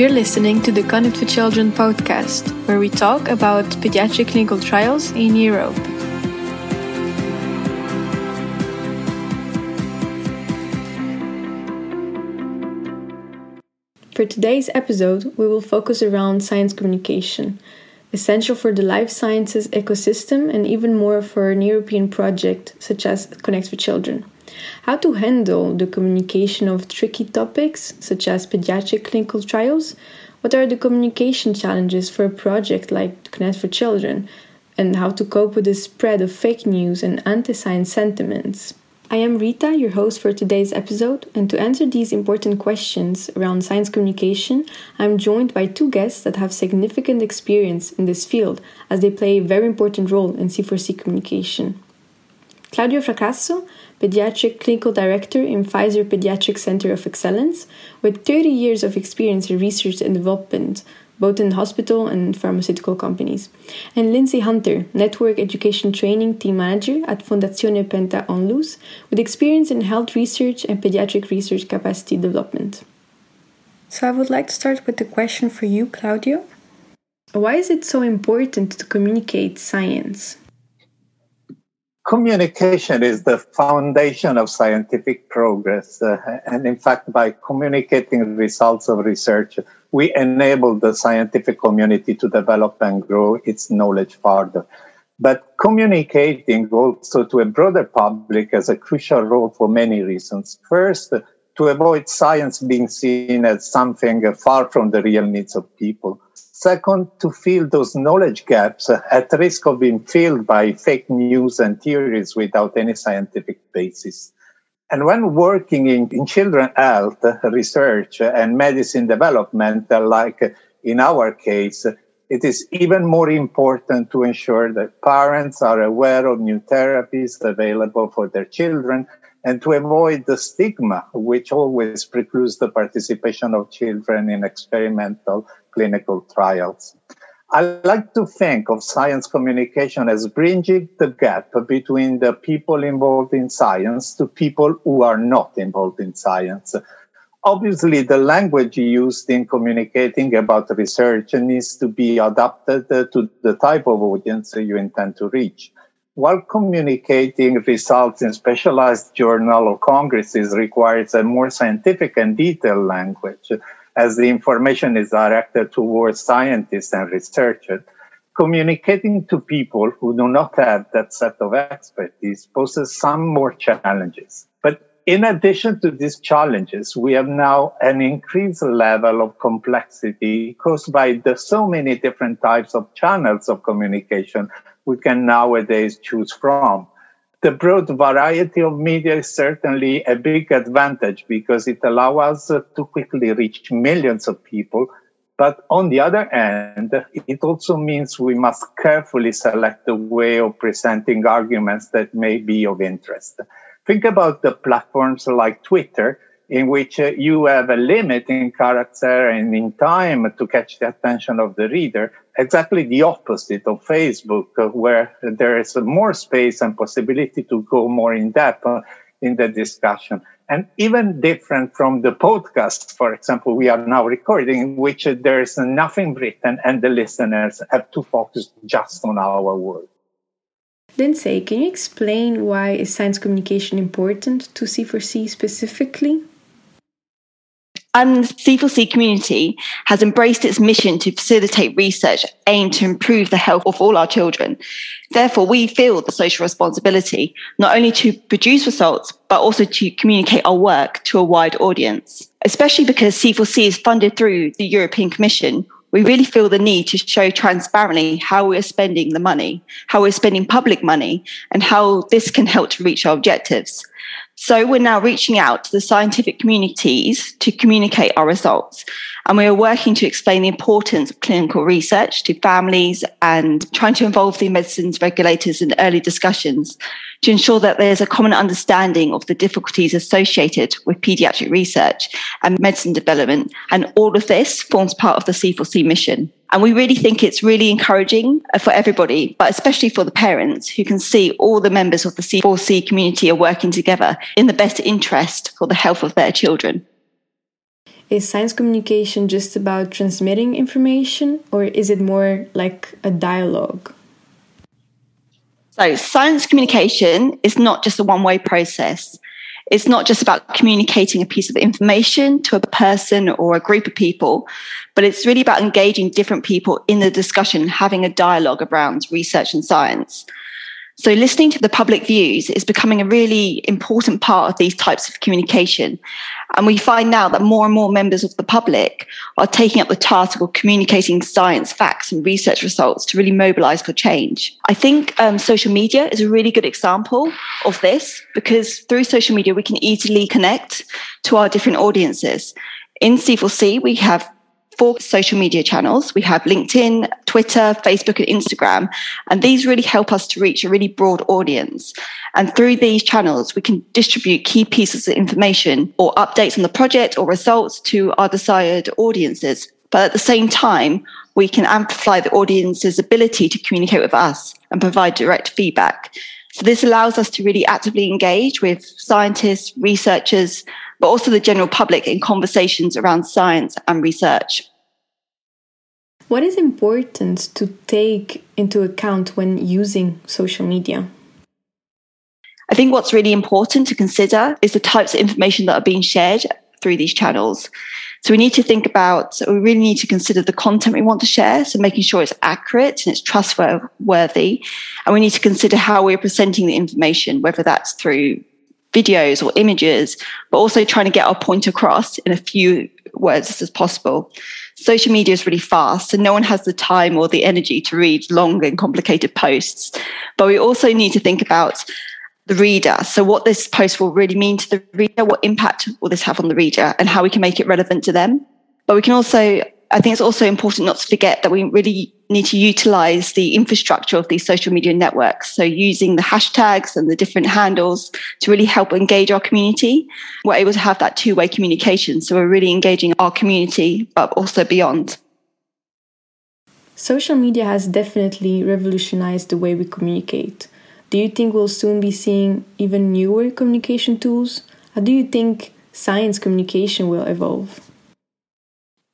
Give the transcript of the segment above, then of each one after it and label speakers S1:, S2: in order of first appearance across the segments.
S1: You're listening to the Connect for Children podcast, where we talk about pediatric clinical trials in Europe. For today's episode, we will focus around science communication, essential for the life sciences ecosystem and even more for an European project such as Connect for Children how to handle the communication of tricky topics such as pediatric clinical trials, what are the communication challenges for a project like Connect for Children, and how to cope with the spread of fake news and anti science sentiments. I am Rita, your host for today's episode, and to answer these important questions around science communication, I'm joined by two guests that have significant experience in this field as they play a very important role in C4C communication. Claudio Fracasso Pediatric Clinical Director in Pfizer Pediatric Center of Excellence, with 30 years of experience in research and development, both in hospital and pharmaceutical companies. And Lindsey Hunter, Network Education Training Team Manager at Fondazione Penta Onlus, with experience in health research and pediatric research capacity development. So I would like to start with a question for you, Claudio. Why is it so important to communicate science?
S2: Communication is the foundation of scientific progress. Uh, and in fact, by communicating results of research, we enable the scientific community to develop and grow its knowledge further. But communicating also to a broader public has a crucial role for many reasons. First, to avoid science being seen as something far from the real needs of people. Second, to fill those knowledge gaps at risk of being filled by fake news and theories without any scientific basis. And when working in, in children health research and medicine development, like in our case, it is even more important to ensure that parents are aware of new therapies available for their children and to avoid the stigma which always precludes the participation of children in experimental clinical trials. I like to think of science communication as bridging the gap between the people involved in science to people who are not involved in science. Obviously, the language used in communicating about research needs to be adapted to the type of audience you intend to reach. While communicating results in specialized journal or congresses requires a more scientific and detailed language, as the information is directed towards scientists and researchers, communicating to people who do not have that set of expertise poses some more challenges. But in addition to these challenges, we have now an increased level of complexity caused by the so many different types of channels of communication we can nowadays choose from the broad variety of media is certainly a big advantage because it allows us to quickly reach millions of people. But on the other hand, it also means we must carefully select the way of presenting arguments that may be of interest. Think about the platforms like Twitter, in which uh, you have a limit in character and in time to catch the attention of the reader. Exactly the opposite of Facebook, uh, where there is more space and possibility to go more in depth uh, in the discussion. And even different from the podcast, for example, we are now recording, in which uh, there is nothing written and the listeners have to focus just on our work.
S1: Lindsey, can you explain why is science communication important to C4C specifically?
S3: And the C4C community has embraced its mission to facilitate research aimed to improve the health of all our children. Therefore, we feel the social responsibility not only to produce results, but also to communicate our work to a wide audience. Especially because C4C is funded through the European Commission, we really feel the need to show transparently how we're spending the money, how we're spending public money, and how this can help to reach our objectives. So we're now reaching out to the scientific communities to communicate our results. And we are working to explain the importance of clinical research to families and trying to involve the medicines regulators in early discussions to ensure that there's a common understanding of the difficulties associated with pediatric research and medicine development. And all of this forms part of the C4C mission. And we really think it's really encouraging uh, for everybody, but especially for the parents who can see all the members of the C4C community are working together in the best interest for the health of their children.
S1: Is science communication just about transmitting information, or is it more like a dialogue?
S3: So, science communication is not just a one way process. It's not just about communicating a piece of information to a person or a group of people, but it's really about engaging different people in the discussion, having a dialogue around research and science. So, listening to the public views is becoming a really important part of these types of communication. And we find now that more and more members of the public are taking up the task of communicating science, facts, and research results to really mobilize for change. I think um, social media is a really good example of this because through social media, we can easily connect to our different audiences. In C4C, we have four social media channels. We have LinkedIn, Twitter, Facebook, and Instagram. And these really help us to reach a really broad audience. And through these channels, we can distribute key pieces of information or updates on the project or results to our desired audiences. But at the same time, we can amplify the audience's ability to communicate with us and provide direct feedback. So this allows us to really actively engage with scientists, researchers, but also the general public in conversations around science and research.
S1: What is important to take into account when using social media?
S3: I think what's really important to consider is the types of information that are being shared through these channels. So we need to think about, we really need to consider the content we want to share. So making sure it's accurate and it's trustworthy. And we need to consider how we're presenting the information, whether that's through videos or images, but also trying to get our point across in a few words as possible social media is really fast and no one has the time or the energy to read long and complicated posts. But we also need to think about the reader. So, what this post will really mean to the reader, what impact will this have on the reader, and how we can make it relevant to them. But we can also I think it's also important not to forget that we really need to utilize the infrastructure of these social media networks. So using the hashtags and the different handles to really help engage our community. We're able to have that two way communication. So we're really engaging our community, but also beyond.
S1: Social media has definitely revolutionized the way we communicate. Do you think we'll soon be seeing even newer communication tools? How do you think science communication will evolve?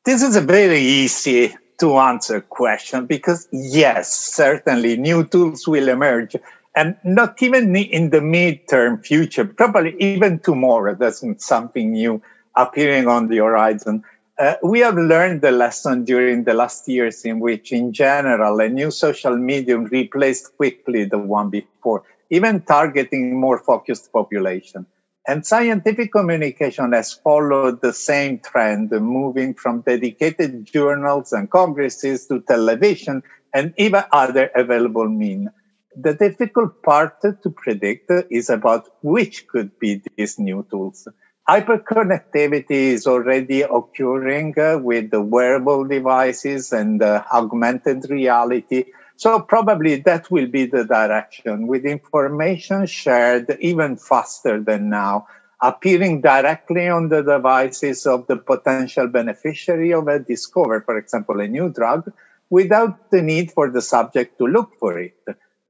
S2: This is a very easy to answer question because yes, certainly new tools will emerge and not even in the midterm future, probably even tomorrow, there's something new appearing on the horizon. Uh, we have learned the lesson during the last years in which, in general, a new social medium replaced quickly the one before, even targeting more focused population. And scientific communication has followed the same trend, moving from dedicated journals and congresses to television and even other available means. The difficult part to predict is about which could be these new tools. Hyperconnectivity is already occurring uh, with the wearable devices and uh, augmented reality so probably that will be the direction with information shared even faster than now, appearing directly on the devices of the potential beneficiary of a discovery, for example, a new drug, without the need for the subject to look for it.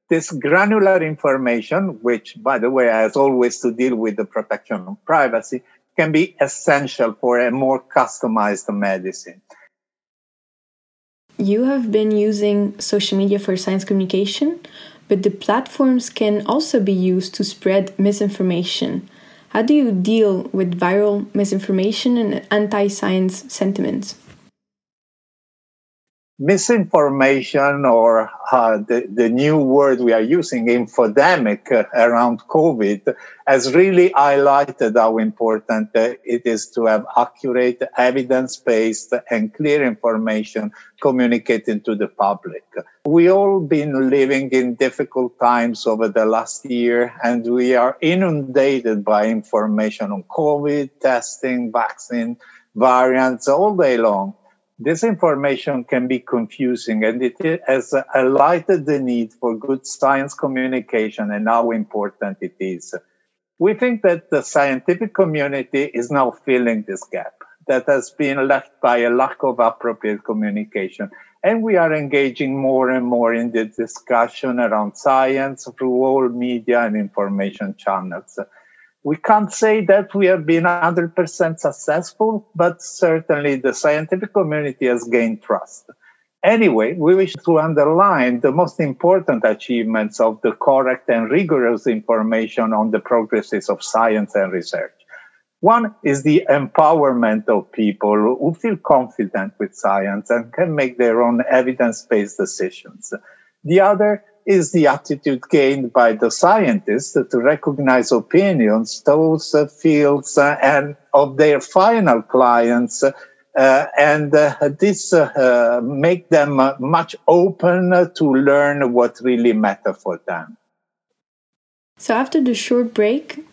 S2: This granular information, which, by the way, has always to deal with the protection of privacy, can be essential for a more customized medicine
S1: you have been using social media for science communication, but the platforms can also be used to spread misinformation. How do you deal with viral misinformation and anti science sentiments?
S2: Misinformation or uh, the, the new word we are using, infodemic, uh, around COVID has really highlighted how important uh, it is to have accurate, evidence based, and clear information communicating to the public. We all been living in difficult times over the last year, and we are inundated by information on COVID, testing, vaccine, variants all day long this information can be confusing and it has highlighted the need for good science communication and how important it is. We think that the scientific community is now filling this gap that has been left by a lack of appropriate communication. And we are engaging more and more in the discussion around science through all media and information channels. We can't say that we have been 100% successful, but certainly the scientific community has gained trust. Anyway, we wish to underline the most important achievements of the correct and rigorous information on the progresses of science and research. One is the empowerment of people who feel confident with science and can make their own evidence based decisions. The other is the attitude gained by the scientists to recognize opinions, those fields, uh, and of their final clients. Uh, and uh, this uh, make them uh, much open to learn what really matter for them.
S1: So after the short break,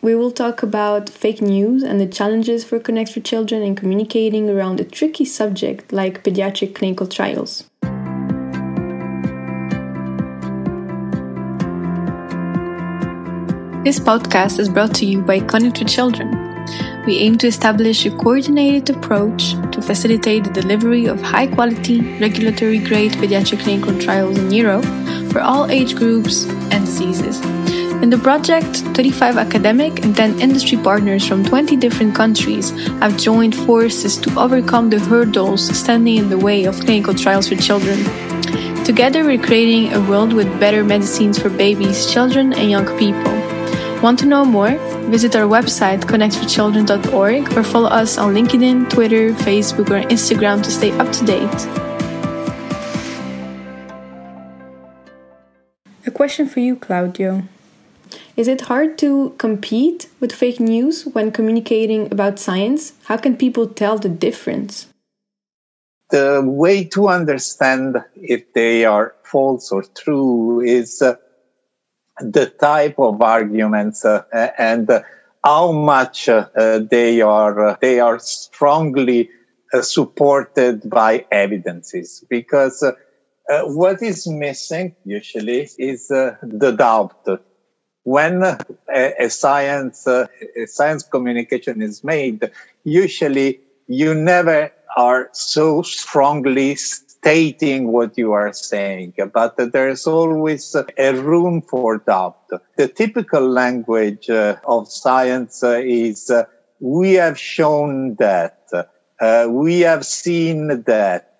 S1: we will talk about fake news and the challenges for Connect for Children in communicating around a tricky subject like pediatric clinical trials. This podcast is brought to you by Connect for Children. We aim to establish a coordinated approach to facilitate the delivery of high quality, regulatory grade pediatric clinical trials in Europe for all age groups and diseases. In the project, 35 academic and 10 industry partners from 20 different countries have joined forces to overcome the hurdles standing in the way of clinical trials for children. Together, we're creating a world with better medicines for babies, children, and young people. Want to know more? Visit our website connectforchildren.org or follow us on LinkedIn, Twitter, Facebook, or Instagram to stay up to date. A question for you, Claudio. Is it hard to compete with fake news when communicating about science? How can people tell the difference?
S2: The way to understand if they are false or true is uh, the type of arguments uh, and uh, how much uh, they are uh, they are strongly uh, supported by evidences. Because uh, what is missing usually is the doubt. When a, a science a science communication is made usually you never are so strongly stating what you are saying, but there's always a room for doubt. The typical language uh, of science uh, is uh, we have shown that, we have seen that,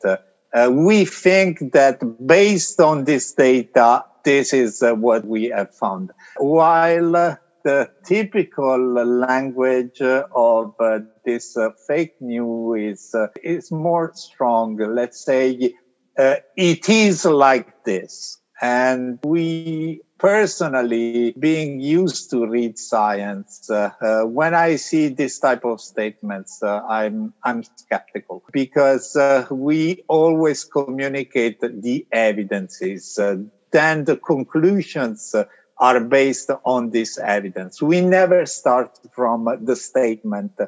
S2: we think that based on this data, this is what we have found. While the typical language of uh, this uh, fake news is, uh, is more strong. Let's say uh, it is like this. And we personally being used to read science uh, uh, when i see this type of statements i'm i'm skeptical because we always communicate the evidences then the conclusions are based on this evidence. We never start from the statement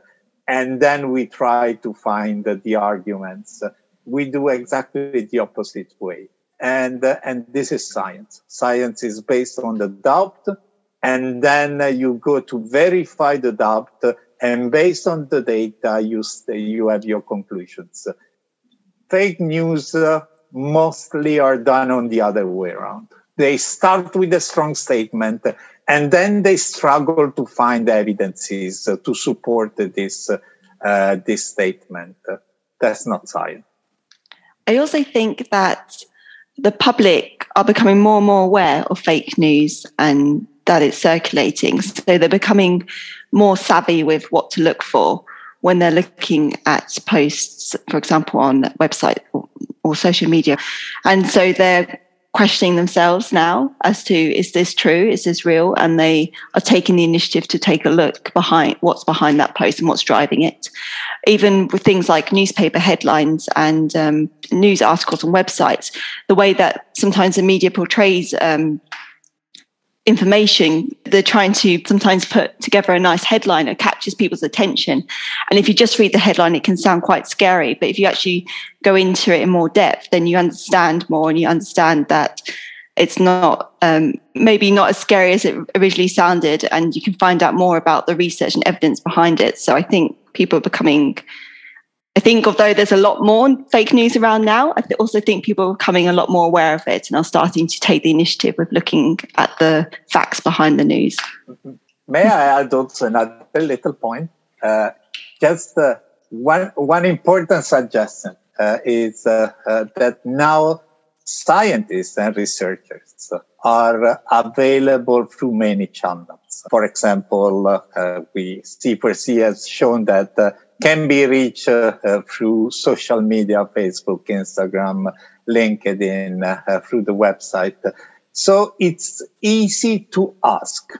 S2: and then we try to find the arguments. We do exactly the opposite way. And, and this is science. Science is based on the doubt. And then you go to verify the doubt. And based on the data, you, you have your conclusions. Fake news uh, mostly are done on the other way around they start with a strong statement and then they struggle to find evidences to support this uh, this statement. That's not science.
S3: I also think that the public are becoming more and more aware of fake news and that it's circulating. So they're becoming more savvy with what to look for when they're looking at posts, for example, on website or, or social media. And so they're questioning themselves now as to is this true? Is this real? And they are taking the initiative to take a look behind what's behind that post and what's driving it. Even with things like newspaper headlines and um, news articles and websites the way that sometimes the media portrays um, information they're trying to sometimes put together a nice headline that captures people's attention. And if you just read the headline it can sound quite scary. But if you actually go into it in more depth then you understand more and you understand that it's not um, maybe not as scary as it originally sounded. And you can find out more about the research and evidence behind it. So i think people are becoming I think although there's a lot more fake news around now, I also think people are becoming a lot more aware of it and are starting to take the initiative of looking at the facts behind the news.
S2: Mm-hmm. may I add also another little point? Uh, just uh, one one important suggestion uh, is uh, uh, that now scientists and researchers are available through many channels. For example, uh, we C4C has shown that can be reached through social media, Facebook, Instagram, LinkedIn, through the website. So it's easy to ask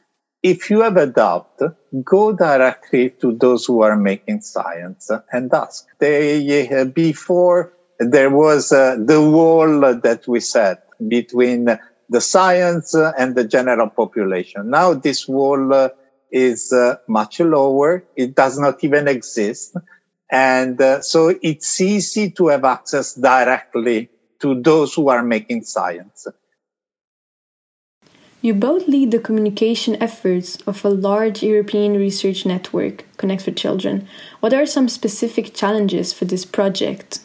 S2: if you have a doubt, go directly to those who are making science and ask. They, uh, before there was uh, the wall that we set between the science and the general population. Now this wall uh, is uh, much lower. It does not even exist. And uh, so it's easy to have access directly to those who are making science.
S1: You both lead the communication efforts of a large European research network, Connect with Children. What are some specific challenges for this project?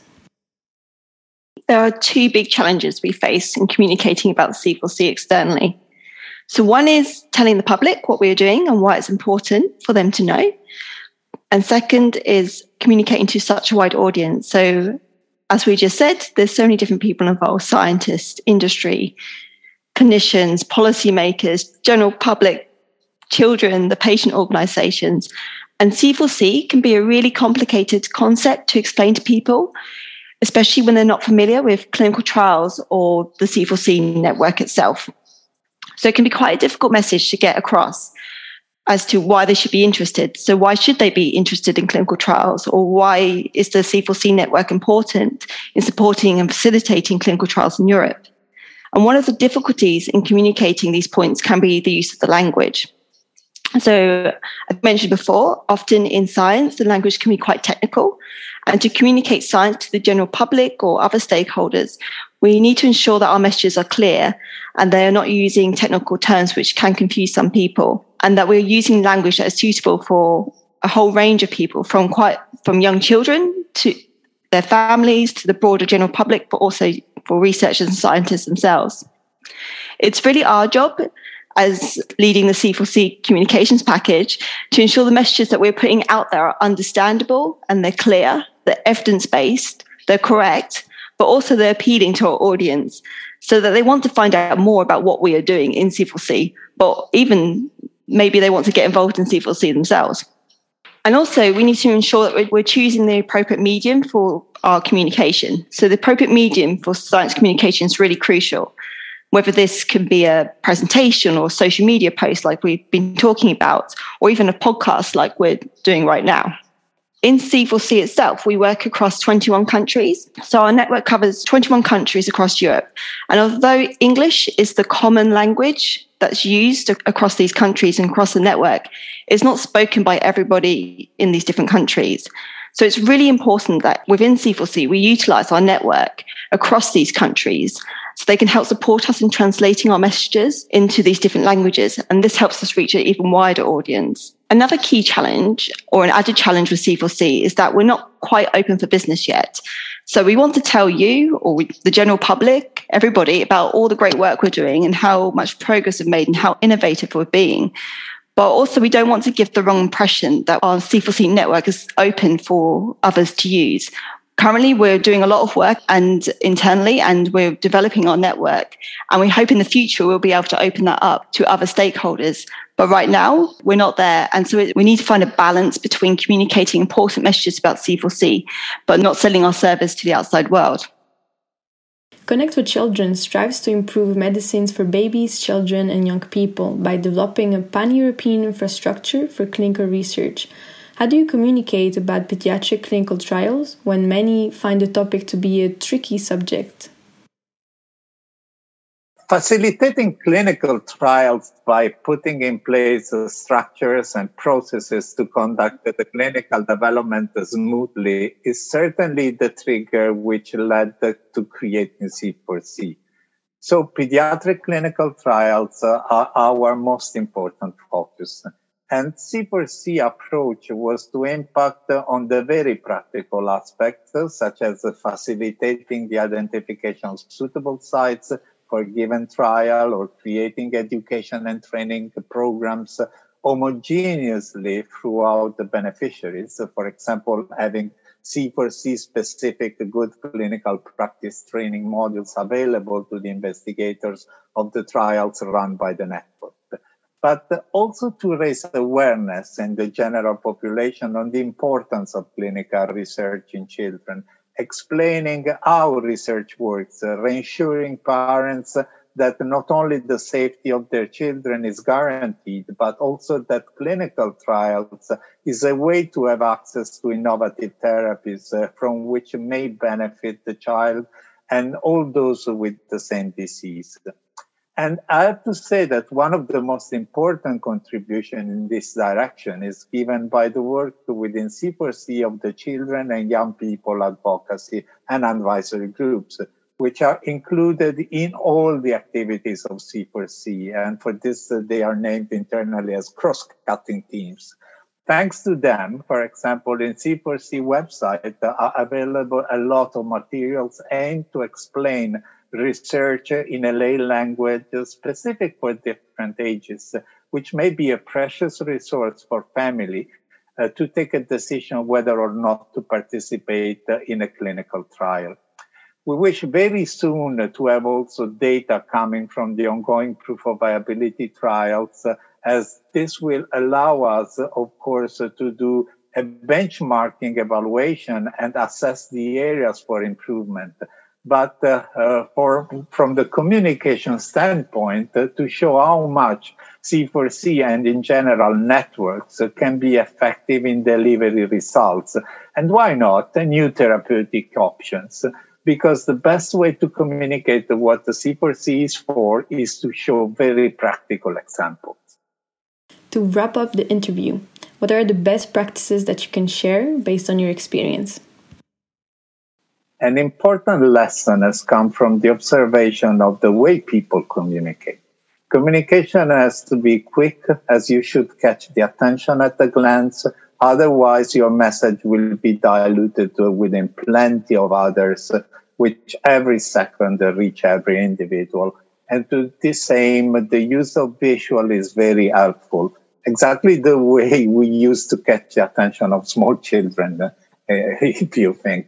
S3: There are two big challenges we face in communicating about C4C externally. So, one is telling the public what we are doing and why it's important for them to know. And second is communicating to such a wide audience. So, as we just said, there's so many different people involved scientists, industry, clinicians, policymakers, general public, children, the patient organizations. And C4C can be a really complicated concept to explain to people, especially when they're not familiar with clinical trials or the C4C network itself. So it can be quite a difficult message to get across as to why they should be interested. So why should they be interested in clinical trials or why is the C4C network important in supporting and facilitating clinical trials in Europe? And one of the difficulties in communicating these points can be the use of the language. So, I've mentioned before, often in science, the language can be quite technical. And to communicate science to the general public or other stakeholders, we need to ensure that our messages are clear and they are not using technical terms which can confuse some people, and that we're using language that is suitable for a whole range of people, from quite from young children to their families to the broader general public, but also for researchers and scientists themselves. It's really our job as leading the C4C communications package to ensure the messages that we're putting out there are understandable and they're clear, they're evidence based, they're correct, but also they're appealing to our audience so that they want to find out more about what we are doing in C4C, but even maybe they want to get involved in C4C themselves. And also, we need to ensure that we're choosing the appropriate medium for our communication. So, the appropriate medium for science communication is really crucial. Whether this can be a presentation or social media post, like we've been talking about, or even a podcast, like we're doing right now. In C4C itself, we work across 21 countries. So our network covers 21 countries across Europe. And although English is the common language that's used across these countries and across the network it's not spoken by everybody in these different countries. So it's really important that within C4C, we utilize our network across these countries so they can help support us in translating our messages into these different languages. And this helps us reach an even wider audience. Another key challenge or an added challenge with C4C is that we're not quite open for business yet. So we want to tell you or the general public, everybody about all the great work we're doing and how much progress we've made and how innovative we're being. But also, we don't want to give the wrong impression that our C4C network is open for others to use. Currently, we're doing a lot of work and internally, and we're developing our network. And we hope in the future we'll be able to open that up to other stakeholders. But right now, we're not there. And so we need to find a balance between communicating important messages about C4C, but not selling our service to the outside world.
S1: Connect with Children strives to improve medicines for babies, children, and young people by developing a pan European infrastructure for clinical research how do you communicate about pediatric clinical trials when many find the topic to be a tricky subject?
S2: Facilitating clinical trials by putting in place uh, structures and processes to conduct the clinical development smoothly is certainly the trigger which led to creating C4C. So, pediatric clinical trials are our most important focus. And C4C approach was to impact on the very practical aspects, such as facilitating the identification of suitable sites for a given trial or creating education and training programs homogeneously throughout the beneficiaries. So for example, having C4C specific good clinical practice training modules available to the investigators of the trials run by the network. But also to raise awareness in the general population on the importance of clinical research in children, explaining how research works, uh, reassuring parents that not only the safety of their children is guaranteed, but also that clinical trials is a way to have access to innovative therapies uh, from which may benefit the child and all those with the same disease. And I have to say that one of the most important contribution in this direction is given by the work within C4C of the children and young people advocacy and advisory groups which are included in all the activities of C4C. And for this, uh, they are named internally as cross-cutting teams. Thanks to them, for example, in C4C website uh, are available a lot of materials aimed to explain research in a lay language specific for different ages, which may be a precious resource for family uh, to take a decision whether or not to participate in a clinical trial. We wish very soon to have also data coming from the ongoing proof of viability trials, as this will allow us, of course, to do a benchmarking evaluation and assess the areas for improvement. But uh, uh, for, from the communication standpoint, uh, to show how much C4C and in general networks can be effective in delivering results. And why not new therapeutic options? because the best way to communicate what the C4C is for is to show very practical examples.
S1: To wrap up the interview, what are the best practices that you can share based on your experience?
S2: An important lesson has come from the observation of the way people communicate. Communication has to be quick, as you should catch the attention at a glance. Otherwise, your message will be diluted within plenty of others which every second reach every individual. And to the same, the use of visual is very helpful. Exactly the way we used to catch the attention of small children, if you think.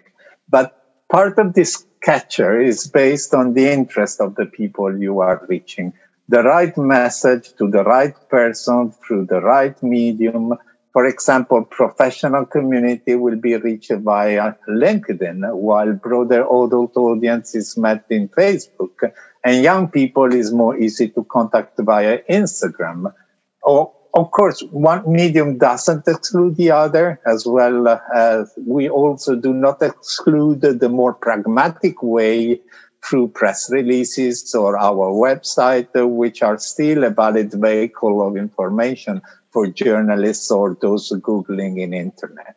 S2: But part of this catcher is based on the interest of the people you are reaching. The right message to the right person through the right medium for example, professional community will be reached via LinkedIn, while broader adult audience is met in Facebook, and young people is more easy to contact via Instagram. Or, of course, one medium doesn't exclude the other, as well as we also do not exclude the more pragmatic way through press releases or our website, which are still a valid vehicle of information for journalists or those Googling in internet.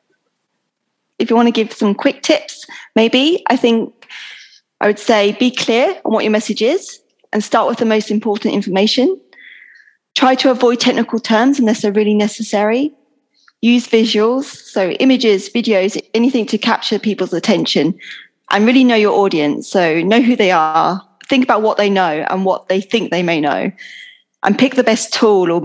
S3: If you want to give some quick tips, maybe I think I would say be clear on what your message is and start with the most important information. Try to avoid technical terms unless they're really necessary. Use visuals, so images, videos, anything to capture people's attention and really know your audience. So know who they are, think about what they know and what they think they may know, and pick the best tool or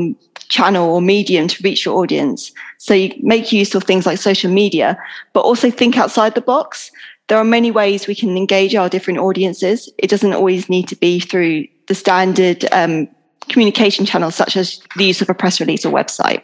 S3: channel or medium to reach your audience. So you make use of things like social media, but also think outside the box. There are many ways we can engage our different audiences. It doesn't always need to be through the standard um, communication channels, such as the use of a press release or website.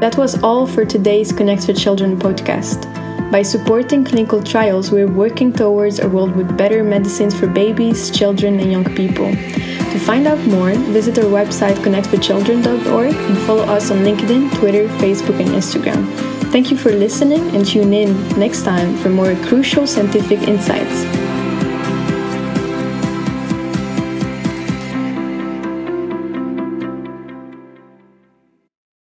S1: That was all for today's Connect with Children podcast. By supporting clinical trials, we're working towards a world with better medicines for babies, children, and young people. To find out more, visit our website connectwithchildren.org and follow us on LinkedIn, Twitter, Facebook, and Instagram. Thank you for listening and tune in next time for more crucial scientific insights.